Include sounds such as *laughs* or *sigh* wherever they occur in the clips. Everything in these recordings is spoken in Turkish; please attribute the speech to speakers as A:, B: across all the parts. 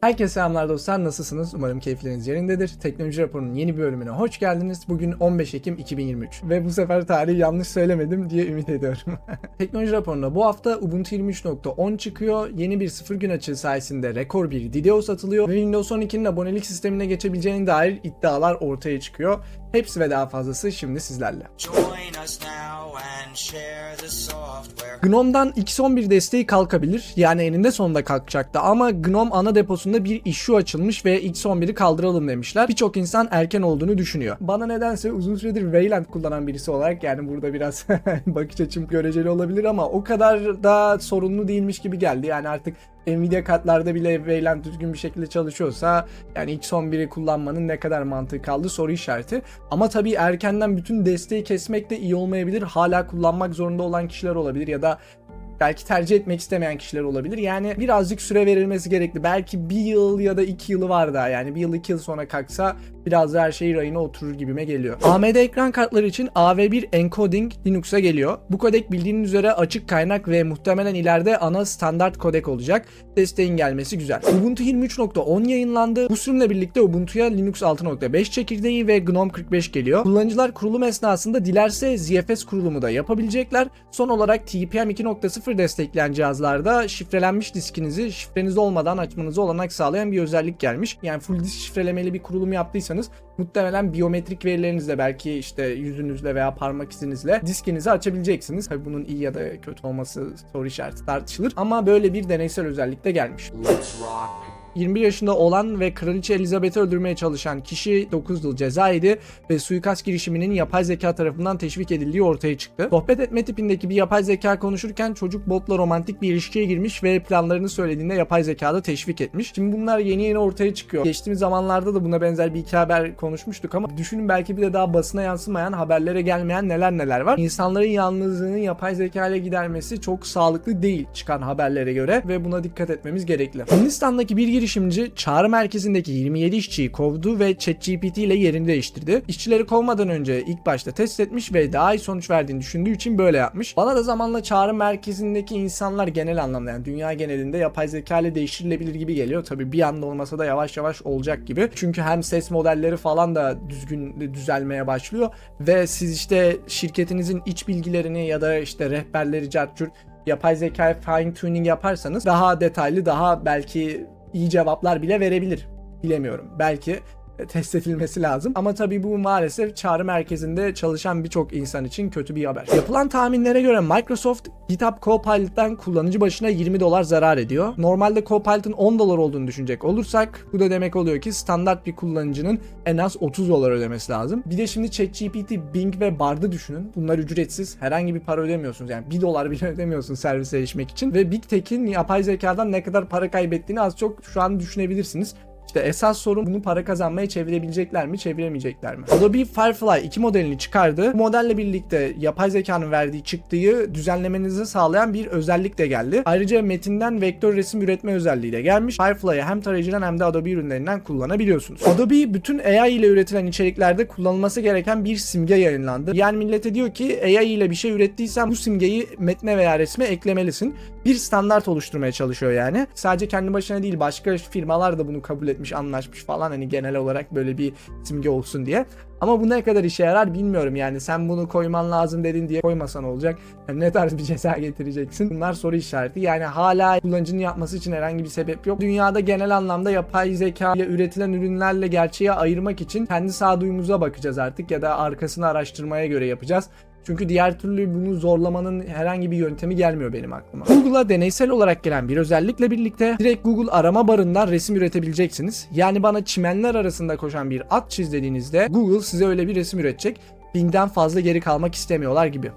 A: Herkese selamlar dostlar nasılsınız? Umarım keyifleriniz yerindedir. Teknoloji raporunun yeni bölümüne hoş geldiniz. Bugün 15 Ekim 2023 ve bu sefer tarihi yanlış söylemedim diye ümit ediyorum. *laughs* Teknoloji raporunda bu hafta Ubuntu 23.10 çıkıyor. Yeni bir sıfır gün açığı sayesinde rekor bir DDoS satılıyor ve Windows 12'nin abonelik sistemine geçebileceğine dair iddialar ortaya çıkıyor. Hepsi ve daha fazlası şimdi sizlerle.
B: Join us now and.
A: GNOME'dan X11 desteği kalkabilir. Yani eninde sonunda kalkacaktı ama GNOME ana deposunda bir issue açılmış ve X11'i kaldıralım demişler. Birçok insan erken olduğunu düşünüyor. Bana nedense uzun süredir Wayland kullanan birisi olarak yani burada biraz *laughs* bakış açım göreceli olabilir ama o kadar da sorunlu değilmiş gibi geldi. Yani artık Nvidia kartlarda bile Wayland düzgün bir şekilde çalışıyorsa yani X11'i kullanmanın ne kadar mantığı kaldı soru işareti. Ama tabii erkenden bütün desteği kesmek de iyi olmayabilir. Hala kullanmak zorunda olan kişiler olabilir ya da belki tercih etmek istemeyen kişiler olabilir. Yani birazcık süre verilmesi gerekli. Belki bir yıl ya da iki yılı var daha. Yani bir yıl iki yıl sonra kalksa biraz da her şey rayına oturur gibime geliyor. AMD ekran kartları için AV1 encoding Linux'a geliyor. Bu kodek bildiğiniz üzere açık kaynak ve muhtemelen ileride ana standart kodek olacak. Desteğin gelmesi güzel. Ubuntu 23.10 yayınlandı. Bu sürümle birlikte Ubuntu'ya Linux 6.5 çekirdeği ve GNOME 45 geliyor. Kullanıcılar kurulum esnasında dilerse ZFS kurulumu da yapabilecekler. Son olarak TPM 2.0 destekleyen cihazlarda şifrelenmiş diskinizi şifreniz olmadan açmanızı olanak sağlayan bir özellik gelmiş. Yani full disk şifrelemeli bir kurulum yaptıysanız muhtemelen biyometrik verilerinizle belki işte yüzünüzle veya parmak izinizle diskinizi açabileceksiniz. Tabii bunun iyi ya da kötü olması soru işareti tartışılır. Ama böyle bir deneysel özellik de gelmiş. 21 yaşında olan ve Kraliçe Elizabeth'i öldürmeye çalışan kişi 9 yıl ceza yedi ve suikast girişiminin yapay zeka tarafından teşvik edildiği ortaya çıktı. Sohbet etme tipindeki bir yapay zeka konuşurken çocuk botla romantik bir ilişkiye girmiş ve planlarını söylediğinde yapay zeka da teşvik etmiş. Şimdi bunlar yeni yeni ortaya çıkıyor. Geçtiğimiz zamanlarda da buna benzer bir iki haber konuşmuştuk ama düşünün belki bir de daha basına yansımayan, haberlere gelmeyen neler neler var. İnsanların yalnızlığını yapay zeka ile gidermesi çok sağlıklı değil çıkan haberlere göre ve buna dikkat etmemiz gerekli. Hindistan'daki bir girişimci çağrı merkezindeki 27 işçiyi kovdu ve ChatGPT ile yerini değiştirdi. İşçileri kovmadan önce ilk başta test etmiş ve daha iyi sonuç verdiğini düşündüğü için böyle yapmış. Bana da zamanla çağrı merkezindeki insanlar genel anlamda yani dünya genelinde yapay zeka ile değiştirilebilir gibi geliyor. Tabi bir anda olmasa da yavaş yavaş olacak gibi. Çünkü hem ses modelleri falan da düzgün düzelmeye başlıyor ve siz işte şirketinizin iç bilgilerini ya da işte rehberleri cartçurt yapay zeka fine tuning yaparsanız daha detaylı daha belki iyi cevaplar bile verebilir. Bilemiyorum. Belki test edilmesi lazım. Ama tabii bu maalesef çağrı merkezinde çalışan birçok insan için kötü bir haber. Yapılan tahminlere göre Microsoft GitHub Copilot'tan kullanıcı başına 20 dolar zarar ediyor. Normalde Copilot'ın 10 dolar olduğunu düşünecek olursak bu da demek oluyor ki standart bir kullanıcının en az 30 dolar ödemesi lazım. Bir de şimdi ChatGPT, Bing ve Bard'ı düşünün. Bunlar ücretsiz. Herhangi bir para ödemiyorsunuz. Yani 1 dolar bile *laughs* ödemiyorsun servise erişmek için. Ve Big Tech'in yapay zekadan ne kadar para kaybettiğini az çok şu an düşünebilirsiniz. İşte esas sorun bunu para kazanmaya çevirebilecekler mi, çeviremeyecekler mi? Adobe Firefly 2 modelini çıkardı. Bu modelle birlikte yapay zekanın verdiği çıktıyı düzenlemenizi sağlayan bir özellik de geldi. Ayrıca metinden vektör resim üretme özelliği de gelmiş. Firefly'ı hem tarayıcıdan hem de Adobe ürünlerinden kullanabiliyorsunuz. Adobe bütün AI ile üretilen içeriklerde kullanılması gereken bir simge yayınlandı. Yani millete diyor ki AI ile bir şey ürettiysen bu simgeyi metne veya resme eklemelisin. Bir standart oluşturmaya çalışıyor yani. Sadece kendi başına değil başka firmalar da bunu kabul etmiş, anlaşmış falan hani genel olarak böyle bir simge olsun diye. Ama bu ne kadar işe yarar bilmiyorum yani sen bunu koyman lazım dedin diye koymasan olacak. Yani ne tarz bir ceza getireceksin? Bunlar soru işareti. Yani hala kullanıcının yapması için herhangi bir sebep yok. Dünyada genel anlamda yapay zeka ile üretilen ürünlerle gerçeği ayırmak için kendi sağduyumuza bakacağız artık ya da arkasını araştırmaya göre yapacağız. Çünkü diğer türlü bunu zorlamanın herhangi bir yöntemi gelmiyor benim aklıma. Google'a deneysel olarak gelen bir özellikle birlikte direkt Google arama barından resim üretebileceksiniz. Yani bana çimenler arasında koşan bir at çiz dediğinizde Google size öyle bir resim üretecek. Bing'den fazla geri kalmak istemiyorlar gibi.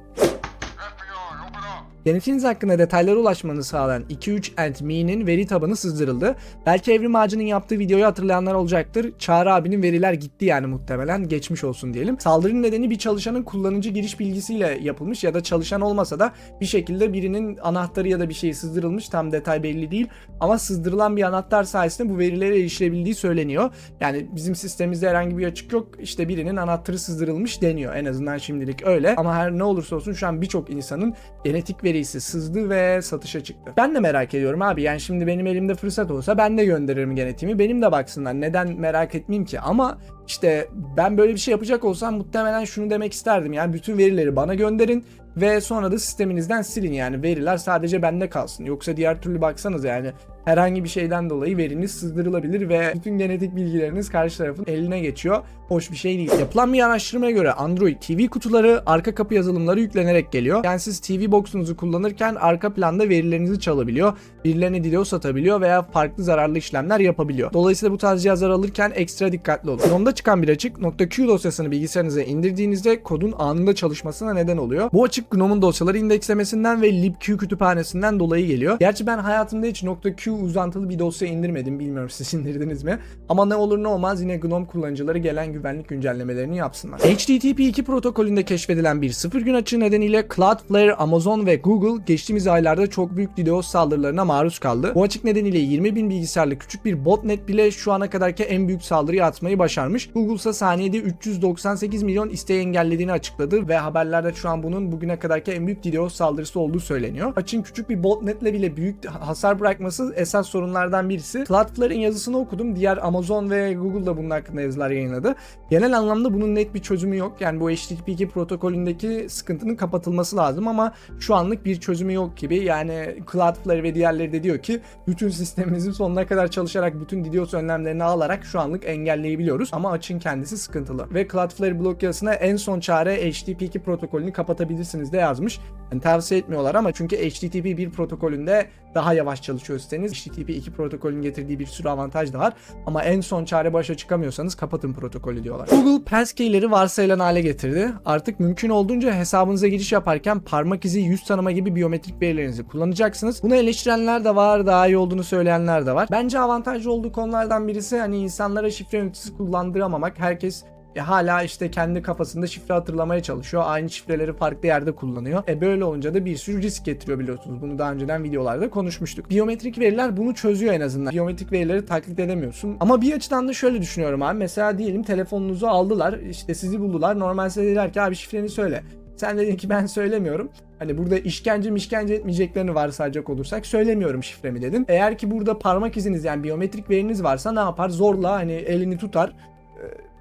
A: Genetiğiniz hakkında detaylara ulaşmanızı sağlayan 23andMe'nin veri tabanı sızdırıldı. Belki Evrim Ağacı'nın yaptığı videoyu hatırlayanlar olacaktır. Çağrı abinin veriler gitti yani muhtemelen. Geçmiş olsun diyelim. Saldırının nedeni bir çalışanın kullanıcı giriş bilgisiyle yapılmış ya da çalışan olmasa da bir şekilde birinin anahtarı ya da bir şeyi sızdırılmış. Tam detay belli değil. Ama sızdırılan bir anahtar sayesinde bu verilere erişilebildiği söyleniyor. Yani bizim sistemimizde herhangi bir açık yok. İşte birinin anahtarı sızdırılmış deniyor. En azından şimdilik öyle. Ama her ne olursa olsun şu an birçok insanın genetik veri serisi sızdı ve satışa çıktı. Ben de merak ediyorum abi. Yani şimdi benim elimde fırsat olsa ben de gönderirim genetiğimi. Benim de baksınlar. Neden merak etmeyeyim ki? Ama işte ben böyle bir şey yapacak olsam muhtemelen şunu demek isterdim. Yani bütün verileri bana gönderin ve sonra da sisteminizden silin yani veriler sadece bende kalsın. Yoksa diğer türlü baksanız yani herhangi bir şeyden dolayı veriniz sızdırılabilir ve bütün genetik bilgileriniz karşı tarafın eline geçiyor. Hoş bir şey değil. Yapılan bir araştırmaya göre Android TV kutuları arka kapı yazılımları yüklenerek geliyor. Yani siz TV box'unuzu kullanırken arka planda verilerinizi çalabiliyor, birilerine DDoS atabiliyor veya farklı zararlı işlemler yapabiliyor. Dolayısıyla bu tarz cihazlar alırken ekstra dikkatli olun. Sonunda çıkan bir açık .q dosyasını bilgisayarınıza indirdiğinizde kodun anında çalışmasına neden oluyor. Bu açık GNOME'un dosyaları indekslemesinden ve libq kütüphanesinden dolayı geliyor. Gerçi ben hayatımda hiç .q uzantılı bir dosya indirmedim. Bilmiyorum siz indirdiniz mi? Ama ne olur ne olmaz yine GNOME kullanıcıları gelen güvenlik güncellemelerini yapsınlar. HTTP2 protokolünde keşfedilen bir sıfır gün açığı nedeniyle Cloudflare, Amazon ve Google geçtiğimiz aylarda çok büyük DDoS saldırılarına maruz kaldı. Bu açık nedeniyle 20 bin bilgisayarlı küçük bir botnet bile şu ana kadarki en büyük saldırıyı atmayı başarmış. Google ise saniyede 398 milyon isteği engellediğini açıkladı ve haberlerde şu an bunun bugüne kadarki en büyük DDoS saldırısı olduğu söyleniyor. Açın küçük bir botnetle bile büyük hasar bırakması esas sorunlardan birisi. Cloudflare'in yazısını okudum. Diğer Amazon ve Google da bunun hakkında yazılar yayınladı. Genel anlamda bunun net bir çözümü yok. Yani bu HTTP2 protokolündeki sıkıntının kapatılması lazım ama şu anlık bir çözümü yok gibi. Yani Cloudflare ve diğerleri de diyor ki bütün sistemimizin sonuna kadar çalışarak bütün DDoS önlemlerini alarak şu anlık engelleyebiliyoruz. Ama açın kendisi sıkıntılı. Ve Cloudflare blok yazısına en son çare HTTP2 protokolünü kapatabilirsiniz de yazmış. Yani tavsiye etmiyorlar ama çünkü HTTP 1 protokolünde daha yavaş çalışıyor siteniz. HTTP 2 protokolün getirdiği bir sürü avantaj da var. Ama en son çare başa çıkamıyorsanız kapatın protokolü diyorlar. Google passkey'leri varsayılan hale getirdi. Artık mümkün olduğunca hesabınıza giriş yaparken parmak izi, yüz tanıma gibi biyometrik verilerinizi kullanacaksınız. Bunu eleştirenler de var, daha iyi olduğunu söyleyenler de var. Bence avantajlı olduğu konulardan birisi hani insanlara şifre yöneticisi kullandıramamak. Herkes e, hala işte kendi kafasında şifre hatırlamaya çalışıyor. Aynı şifreleri farklı yerde kullanıyor. E böyle olunca da bir sürü risk getiriyor biliyorsunuz. Bunu daha önceden videolarda konuşmuştuk. Biyometrik veriler bunu çözüyor en azından. Biyometrik verileri taklit edemiyorsun. Ama bir açıdan da şöyle düşünüyorum abi. Mesela diyelim telefonunuzu aldılar. işte sizi buldular. Normal size dediler ki abi şifreni söyle. Sen dedin ki ben söylemiyorum. Hani burada işkence işkence etmeyeceklerini varsayacak olursak söylemiyorum şifremi dedin. Eğer ki burada parmak iziniz yani biyometrik veriniz varsa ne yapar? Zorla hani elini tutar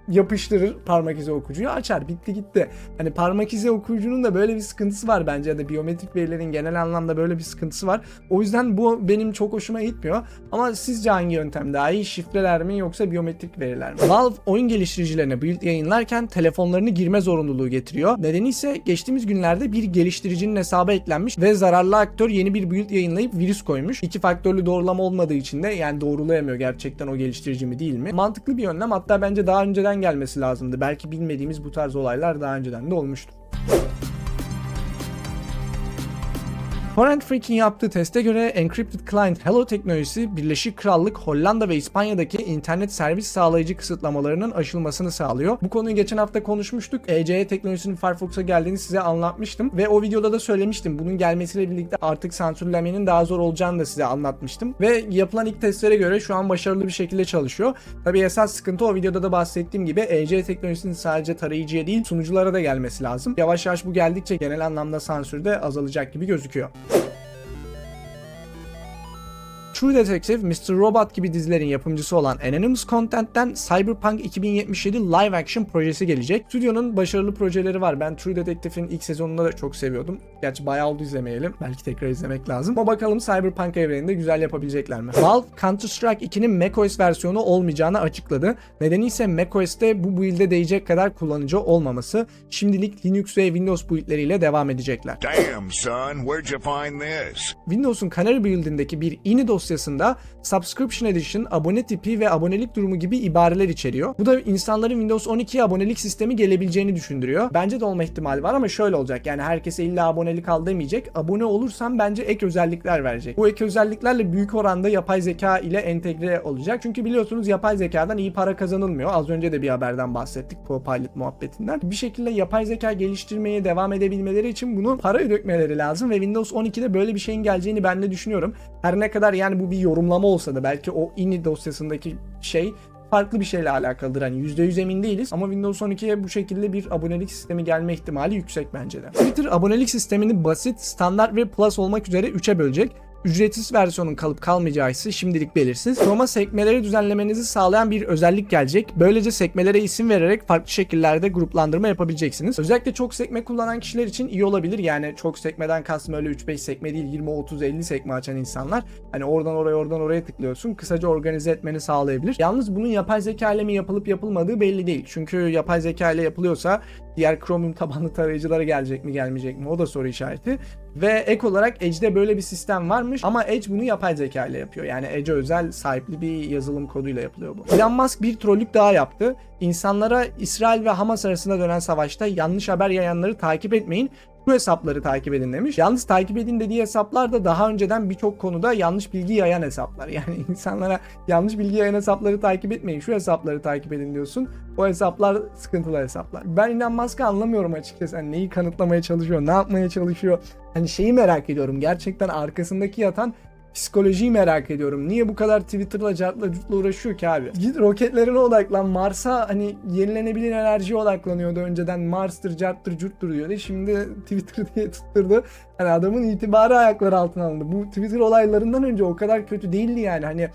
A: yapıştırır parmak izi okuyucuyu açar bitti gitti. Hani parmak izi okuyucunun da böyle bir sıkıntısı var bence ya da biyometrik verilerin genel anlamda böyle bir sıkıntısı var. O yüzden bu benim çok hoşuma gitmiyor. Ama sizce hangi yöntem daha iyi? Şifreler mi yoksa biyometrik veriler mi? Valve oyun geliştiricilerine build yayınlarken telefonlarını girme zorunluluğu getiriyor. Nedeni ise geçtiğimiz günlerde bir geliştiricinin hesabı eklenmiş ve zararlı aktör yeni bir build yayınlayıp virüs koymuş. İki faktörlü doğrulama olmadığı için de yani doğrulayamıyor gerçekten o geliştirici mi değil mi? Mantıklı bir önlem hatta bence daha önceden gelmesi lazımdı. Belki bilmediğimiz bu tarz olaylar daha önceden de olmuştu. Torrent Freak'in yaptığı teste göre Encrypted Client Hello teknolojisi Birleşik Krallık, Hollanda ve İspanya'daki internet servis sağlayıcı kısıtlamalarının aşılmasını sağlıyor. Bu konuyu geçen hafta konuşmuştuk. ECE teknolojisinin Firefox'a geldiğini size anlatmıştım ve o videoda da söylemiştim. Bunun gelmesiyle birlikte artık sansürlemenin daha zor olacağını da size anlatmıştım. Ve yapılan ilk testlere göre şu an başarılı bir şekilde çalışıyor. Tabi esas sıkıntı o videoda da bahsettiğim gibi ECE teknolojisinin sadece tarayıcıya değil sunuculara da gelmesi lazım. Yavaş yavaş bu geldikçe genel anlamda sansür de azalacak gibi gözüküyor. True Detective, Mr. Robot gibi dizilerin yapımcısı olan Anonymous Content'ten Cyberpunk 2077 live action projesi gelecek. Stüdyonun başarılı projeleri var. Ben True Detective'in ilk sezonunu da çok seviyordum. Gerçi bayağı oldu izlemeyelim. Belki tekrar izlemek lazım. Ama bakalım Cyberpunk evreninde güzel yapabilecekler mi? Valve, Counter-Strike 2'nin macOS versiyonu olmayacağını açıkladı. Nedeni ise macOS'te bu build'e değecek kadar kullanıcı olmaması. Şimdilik Linux ve Windows build'leriyle devam edecekler.
C: Damn, son, where'd you find this?
A: Windows'un Canary build'indeki bir ini dosyasında Subscription Edition, abone tipi ve abonelik durumu gibi ibareler içeriyor. Bu da insanların Windows 12'ye abonelik sistemi gelebileceğini düşündürüyor. Bence de olma ihtimali var ama şöyle olacak. Yani herkese illa abonelik al demeyecek. Abone olursan bence ek özellikler verecek. Bu ek özelliklerle büyük oranda yapay zeka ile entegre olacak. Çünkü biliyorsunuz yapay zekadan iyi para kazanılmıyor. Az önce de bir haberden bahsettik. Copilot muhabbetinden. Bir şekilde yapay zeka geliştirmeye devam edebilmeleri için bunu para dökmeleri lazım ve Windows 12'de böyle bir şeyin geleceğini ben de düşünüyorum. Her ne kadar yani bu bir yorumlama olsa da belki o ini dosyasındaki şey farklı bir şeyle alakalıdır. Hani %100 emin değiliz ama Windows 12'ye bu şekilde bir abonelik sistemi gelme ihtimali yüksek bence de. Twitter abonelik sistemini basit, standart ve plus olmak üzere 3'e bölecek. Ücretsiz versiyonun kalıp kalmayacağı ise şimdilik belirsiz. Chroma sekmeleri düzenlemenizi sağlayan bir özellik gelecek. Böylece sekmelere isim vererek farklı şekillerde gruplandırma yapabileceksiniz. Özellikle çok sekme kullanan kişiler için iyi olabilir. Yani çok sekmeden kastım öyle 3-5 sekme değil 20, 30, 50 sekme açan insanlar. Hani oradan oraya oradan oraya tıklıyorsun. Kısaca organize etmeni sağlayabilir. Yalnız bunun yapay zeka ile mi yapılıp yapılmadığı belli değil. Çünkü yapay zeka ile yapılıyorsa diğer Chromium tabanlı tarayıcılara gelecek mi gelmeyecek mi o da soru işareti. Ve ek olarak Edge'de böyle bir sistem varmış ama Edge bunu yapay zeka ile yapıyor. Yani Edge özel sahipli bir yazılım koduyla yapılıyor bu. Elon Musk bir trollük daha yaptı. İnsanlara İsrail ve Hamas arasında dönen savaşta yanlış haber yayanları takip etmeyin. Bu hesapları takip edin demiş. Yalnız takip edin dediği hesaplar da daha önceden birçok konuda yanlış bilgi yayan hesaplar. *laughs* Yani insanlara yanlış bilgi yayan hesapları takip etmeyin. Şu hesapları takip edin diyorsun. O hesaplar sıkıntılı hesaplar. Ben Elon Musk'ı anlamıyorum açıkçası. Hani neyi kanıtlamaya çalışıyor, ne yapmaya çalışıyor. Hani şeyi merak ediyorum. Gerçekten arkasındaki yatan psikolojiyi merak ediyorum. Niye bu kadar Twitter'la cartla curtla uğraşıyor ki abi? Git roketlerine odaklan. Mars'a hani yenilenebilir enerjiye odaklanıyordu önceden. Mars'tır, carttır, curttur diyordu. Şimdi Twitter *laughs* diye tutturdu. Hani adamın itibarı ayaklar altına alındı. Bu Twitter olaylarından önce o kadar kötü değildi yani. Hani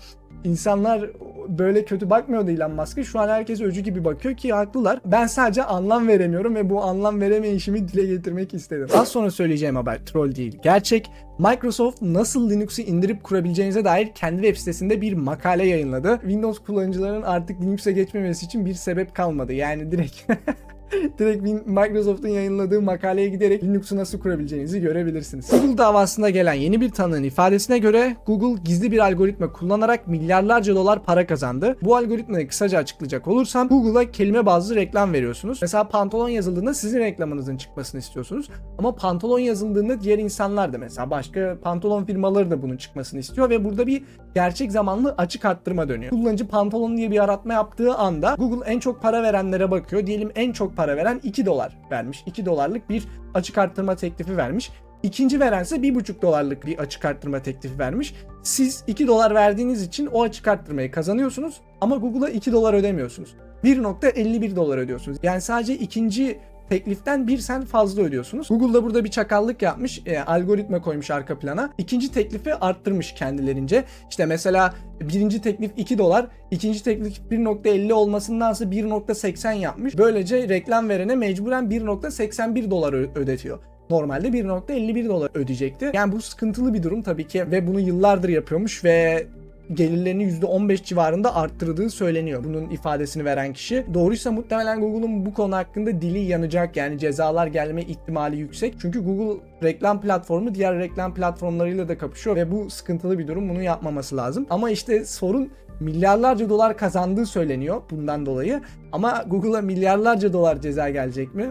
A: insanlar böyle kötü bakmıyordu Elon Musk'a. Şu an herkes öcü gibi bakıyor ki haklılar. Ben sadece anlam veremiyorum ve bu anlam veremeyişimi dile getirmek istedim. Az sonra söyleyeceğim haber troll değil. Gerçek Microsoft nasıl Linux'u indirip kurabileceğinize dair kendi web sitesinde bir makale yayınladı. Windows kullanıcıların artık Linux'e geçmemesi için bir sebep kalmadı. Yani direkt *laughs* *laughs* Direkt Microsoft'un yayınladığı makaleye giderek Linux'u nasıl kurabileceğinizi görebilirsiniz. Google davasında gelen yeni bir tanığın ifadesine göre Google gizli bir algoritma kullanarak milyarlarca dolar para kazandı. Bu algoritmayı kısaca açıklayacak olursam Google'a kelime bazlı reklam veriyorsunuz. Mesela pantolon yazıldığında sizin reklamınızın çıkmasını istiyorsunuz. Ama pantolon yazıldığında diğer insanlar da mesela başka pantolon firmaları da bunun çıkmasını istiyor ve burada bir gerçek zamanlı açık arttırma dönüyor. Kullanıcı pantolon diye bir aratma yaptığı anda Google en çok para verenlere bakıyor. Diyelim en çok para veren 2 dolar vermiş. 2 dolarlık bir açık arttırma teklifi vermiş. İkinci verense 1,5 dolarlık bir açık arttırma teklifi vermiş. Siz 2 dolar verdiğiniz için o açık arttırmayı kazanıyorsunuz ama Google'a 2 dolar ödemiyorsunuz. 1.51 dolar ödüyorsunuz. Yani sadece ikinci tekliften bir sent fazla ödüyorsunuz. Google da burada bir çakallık yapmış, e, algoritma koymuş arka plana. İkinci teklifi arttırmış kendilerince. İşte mesela birinci teklif 2 dolar, ikinci teklif 1.50 olmasındansa 1.80 yapmış. Böylece reklam verene mecburen 1.81 dolar ödetiyor. Normalde 1.51 dolar ödeyecekti. Yani bu sıkıntılı bir durum tabii ki ve bunu yıllardır yapıyormuş ve gelirlerini %15 civarında arttırdığı söyleniyor. Bunun ifadesini veren kişi. Doğruysa muhtemelen Google'un bu konu hakkında dili yanacak yani cezalar gelme ihtimali yüksek. Çünkü Google reklam platformu diğer reklam platformlarıyla da kapışıyor ve bu sıkıntılı bir durum. Bunu yapmaması lazım. Ama işte sorun milyarlarca dolar kazandığı söyleniyor bundan dolayı. Ama Google'a milyarlarca dolar ceza gelecek mi?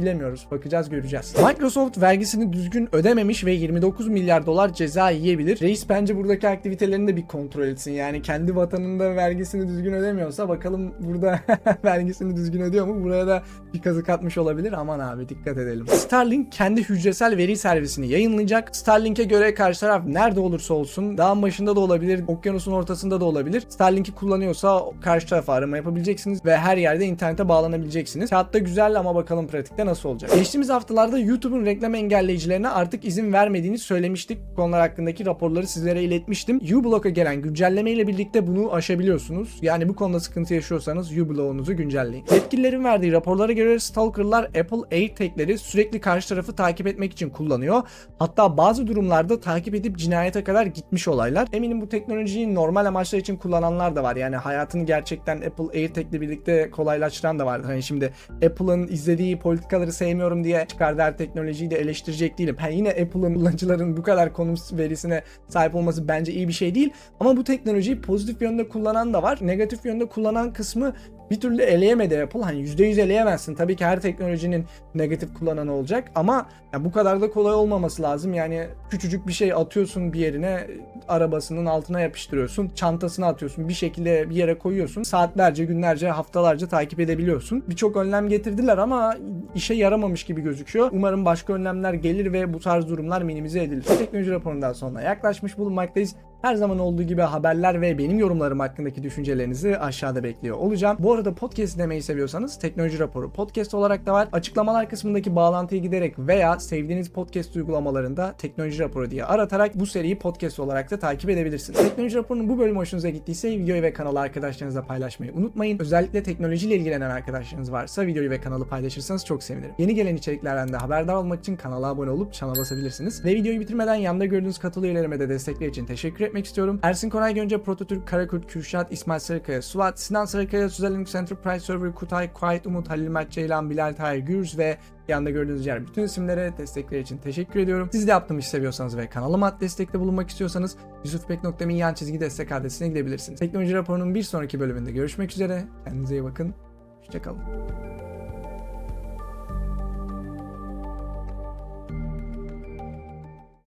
A: Bilemiyoruz. Bakacağız göreceğiz. Microsoft vergisini düzgün ödememiş ve 29 milyar dolar ceza yiyebilir. Reis bence buradaki aktivitelerini de bir kontrol etsin. Yani kendi vatanında vergisini düzgün ödemiyorsa bakalım burada *laughs* vergisini düzgün ödüyor mu? Buraya da bir kazık atmış olabilir. Aman abi dikkat edelim. Starlink kendi hücresel veri servisini yayınlayacak. Starlink'e göre karşı taraf nerede olursa olsun dağın başında da olabilir, okyanusun ortasında da olabilir. Starlink'i kullanıyorsa karşı tarafa arama yapabileceksiniz ve her yerde internete bağlanabileceksiniz. Kağıtta güzel ama bakalım pratikte nasıl olacak. Geçtiğimiz haftalarda YouTube'un reklam engelleyicilerine artık izin vermediğini söylemiştik. Bu konular hakkındaki raporları sizlere iletmiştim. uBlock'a gelen güncelleme ile birlikte bunu aşabiliyorsunuz. Yani bu konuda sıkıntı yaşıyorsanız uBlock'unuzu güncelleyin. Yetkililerin verdiği raporlara göre Stalker'lar Apple AirTag'leri sürekli karşı tarafı takip etmek için kullanıyor. Hatta bazı durumlarda takip edip cinayete kadar gitmiş olaylar. Eminim bu teknolojiyi normal amaçlar için kullananlar da var. Yani hayatını gerçekten Apple AirTag'le birlikte kolaylaştıran da vardır. Hani şimdi Apple'ın izlediği politikaları sevmiyorum diye çıkardığı her teknolojiyi de eleştirecek değilim. Ha yine Apple'ın kullanıcıların bu kadar konum verisine sahip olması bence iyi bir şey değil. Ama bu teknolojiyi pozitif yönde kullanan da var. Negatif yönde kullanan kısmı bir türlü eleyemedi Apple. Hani %100 eleyemezsin. Tabii ki her teknolojinin negatif kullananı olacak ama ya bu kadar da kolay olmaması lazım. Yani küçücük bir şey atıyorsun bir yerine arabasının altına yapıştırıyorsun. Çantasına atıyorsun. Bir şekilde bir yere koyuyorsun. Saatlerce, günlerce, haftalarca takip edebiliyorsun. Birçok önlem getirdiler ama işe yaramamış gibi gözüküyor. Umarım başka önlemler gelir ve bu tarz durumlar minimize edilir. Teknoloji raporundan sonra yaklaşmış bulunmaktayız. Her zaman olduğu gibi haberler ve benim yorumlarım hakkındaki düşüncelerinizi aşağıda bekliyor olacağım. Bu arada podcast demeyi seviyorsanız Teknoloji Raporu podcast olarak da var. Açıklamalar kısmındaki bağlantıyı giderek veya sevdiğiniz podcast uygulamalarında Teknoloji Raporu diye aratarak bu seriyi podcast olarak da takip edebilirsiniz. Teknoloji Raporu'nun bu bölümü hoşunuza gittiyse videoyu ve kanalı arkadaşlarınızla paylaşmayı unutmayın. Özellikle teknolojiyle ilgilenen arkadaşlarınız varsa videoyu ve kanalı paylaşırsanız çok sevinirim. Yeni gelen içeriklerden de haberdar olmak için kanala abone olup çana basabilirsiniz. Ve videoyu bitirmeden yanında gördüğünüz katıl üyelerime de destekleri için teşekkür etmek istiyorum. Ersin Koray Gönce, Prototürk, Karakurt, Kürşat, İsmail Sarıkaya, Suat, Sinan Sarıkaya, Suzel Linux Enterprise Server, Kutay, Kuayt, Umut, Halil Mert Ceylan, Bilal Tahir Gürz ve yanında gördüğünüz yer bütün isimlere destekleri için teşekkür ediyorum. Siz de yaptığım işi seviyorsanız ve kanalıma destekte bulunmak istiyorsanız yusufbek.me yan çizgi destek adresine gidebilirsiniz. Teknoloji raporunun bir sonraki bölümünde görüşmek üzere. Kendinize iyi bakın. Hoşçakalın.